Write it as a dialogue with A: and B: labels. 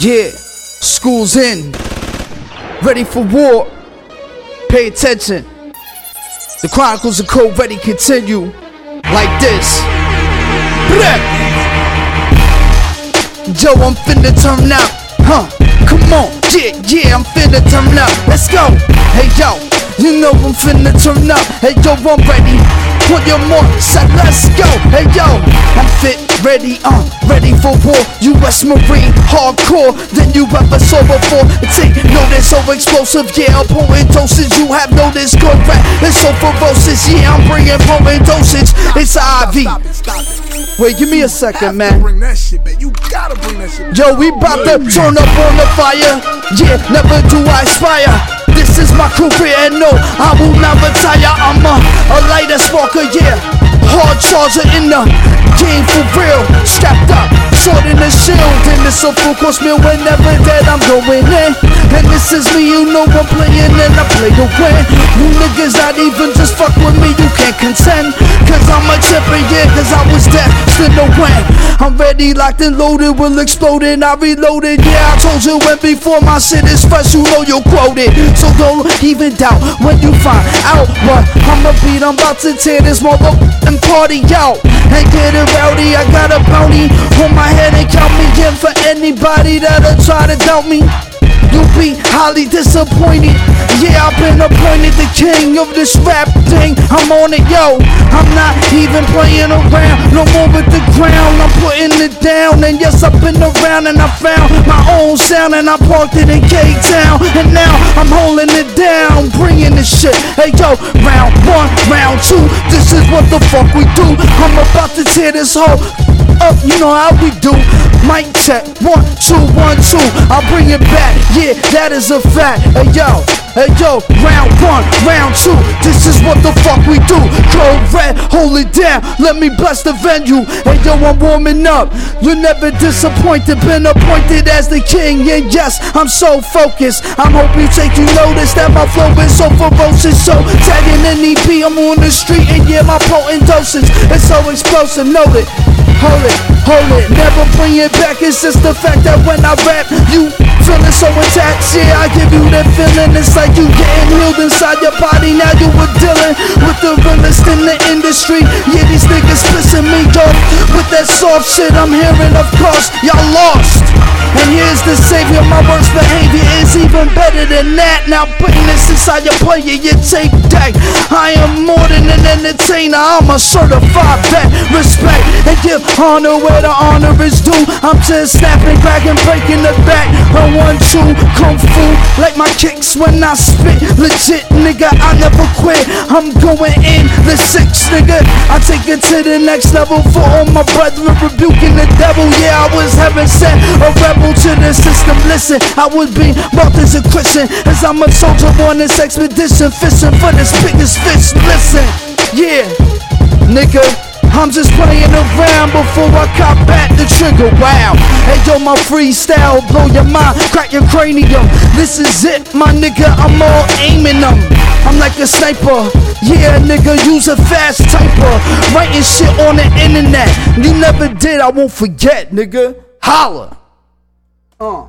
A: Yeah, school's in. Ready for war. Pay attention. The Chronicles of Code Ready continue like this. Yo, I'm finna turn up. Huh? Come on. Yeah, yeah, I'm finna turn up. Let's go. Hey, yo. You know I'm finna turn up. Hey, yo, I'm ready. Put your more, set, let's go. Hey, yo. I'm fit ready, uh, ready for war. U.S. Marine, hardcore than you ever saw before. Take notice, so explosive, yeah, I'm potent doses. You have noticed, good rap, it's so ferocious. Yeah, I'm bringing potent dosage. It's IV.
B: Stop it, stop it.
A: Wait, give me a second, man.
B: Bring that shit back. You gotta bring that shit.
A: Yo, we bout to turn up on the fire. Yeah, never do I aspire. This is my career, and no, I will not retire. I'm a, a lighter sparker, yeah. Hard charger in the game for real. Strapped up, short in the shield. And it's a full course meal whenever that I'm going in. And this is me, you know I'm playing and I play to win. You niggas not even just fuck with me, you can't contend. Cause I'm a champion, yeah, cause I was destined to win. I'm ready, locked and loaded, will explode and I reloaded. Yeah, I told you when before my shit is fresh, you know you're quoted. So don't even doubt when you find out what I'ma beat. I'm about to tear this motherfucking party out and get it rowdy. I got a bounty on my head and count me in for anybody that'll try to doubt me. You'll be highly disappointed. Yeah, I've been appointed the king of this rap thing. I'm on it, yo. I'm not even playing around no more with ground. I'm putting it down. And yes, I've been around and I found my own sound and I parked it in K Town. And now I'm holding it down, bringing this shit. Hey, yo, round one, round two. This is what the fuck we do. I'm about to tear this whole up, you know how we do. Mic check, one, two, one, two. I'll bring it back, yeah, that is a fact. Hey yo, hey yo, round one, round two. This is what the fuck we do. Code red, hold it down, let me bless the venue. Hey yo, I'm warming up. You're never disappointed, been appointed as the king. And yes, I'm so focused. I'm hoping you take you notice that my flow is so ferocious. So tagging an EP, I'm on the street, and yeah, my potent dosage is so explosive. Know it. Hold it, hold it, never bring it back. It's just the fact that when I rap, you feeling so attached. Yeah, I give you that feeling. It's like you getting healed inside your body. Now you were dealing with the realest in the industry. Yeah, these niggas pissing me off with that soft shit I'm hearing. Of course, y'all lost. And here's the savior, my worst behavior is even better than that. Now putting this inside your player, your tape deck. I am more than an entertainer, I'm a certified vet. Respect and give honor where the honor is due. I'm just snapping, cracking, breaking the back. A one, two, kung fu, like my kicks when I spit. Legit, nigga, I never quit. I'm going in the six, nigga. I take it to the next level for all my brethren rebuking the devil. Yeah, I was heaven sent, a rebel to the system. Listen, I was being brought as a Christian, as I'm a soldier on this expedition, fishing for this biggest fish. Listen, yeah, nigga. I'm just playing around before I cop back the trigger. Wow. Hey yo, my freestyle blow your mind, crack your cranium. This is it, my nigga. I'm all aiming them. I'm like a sniper. Yeah, nigga, use a fast typer. Writing shit on the internet. You never did, I won't forget, nigga. Holla. Uh.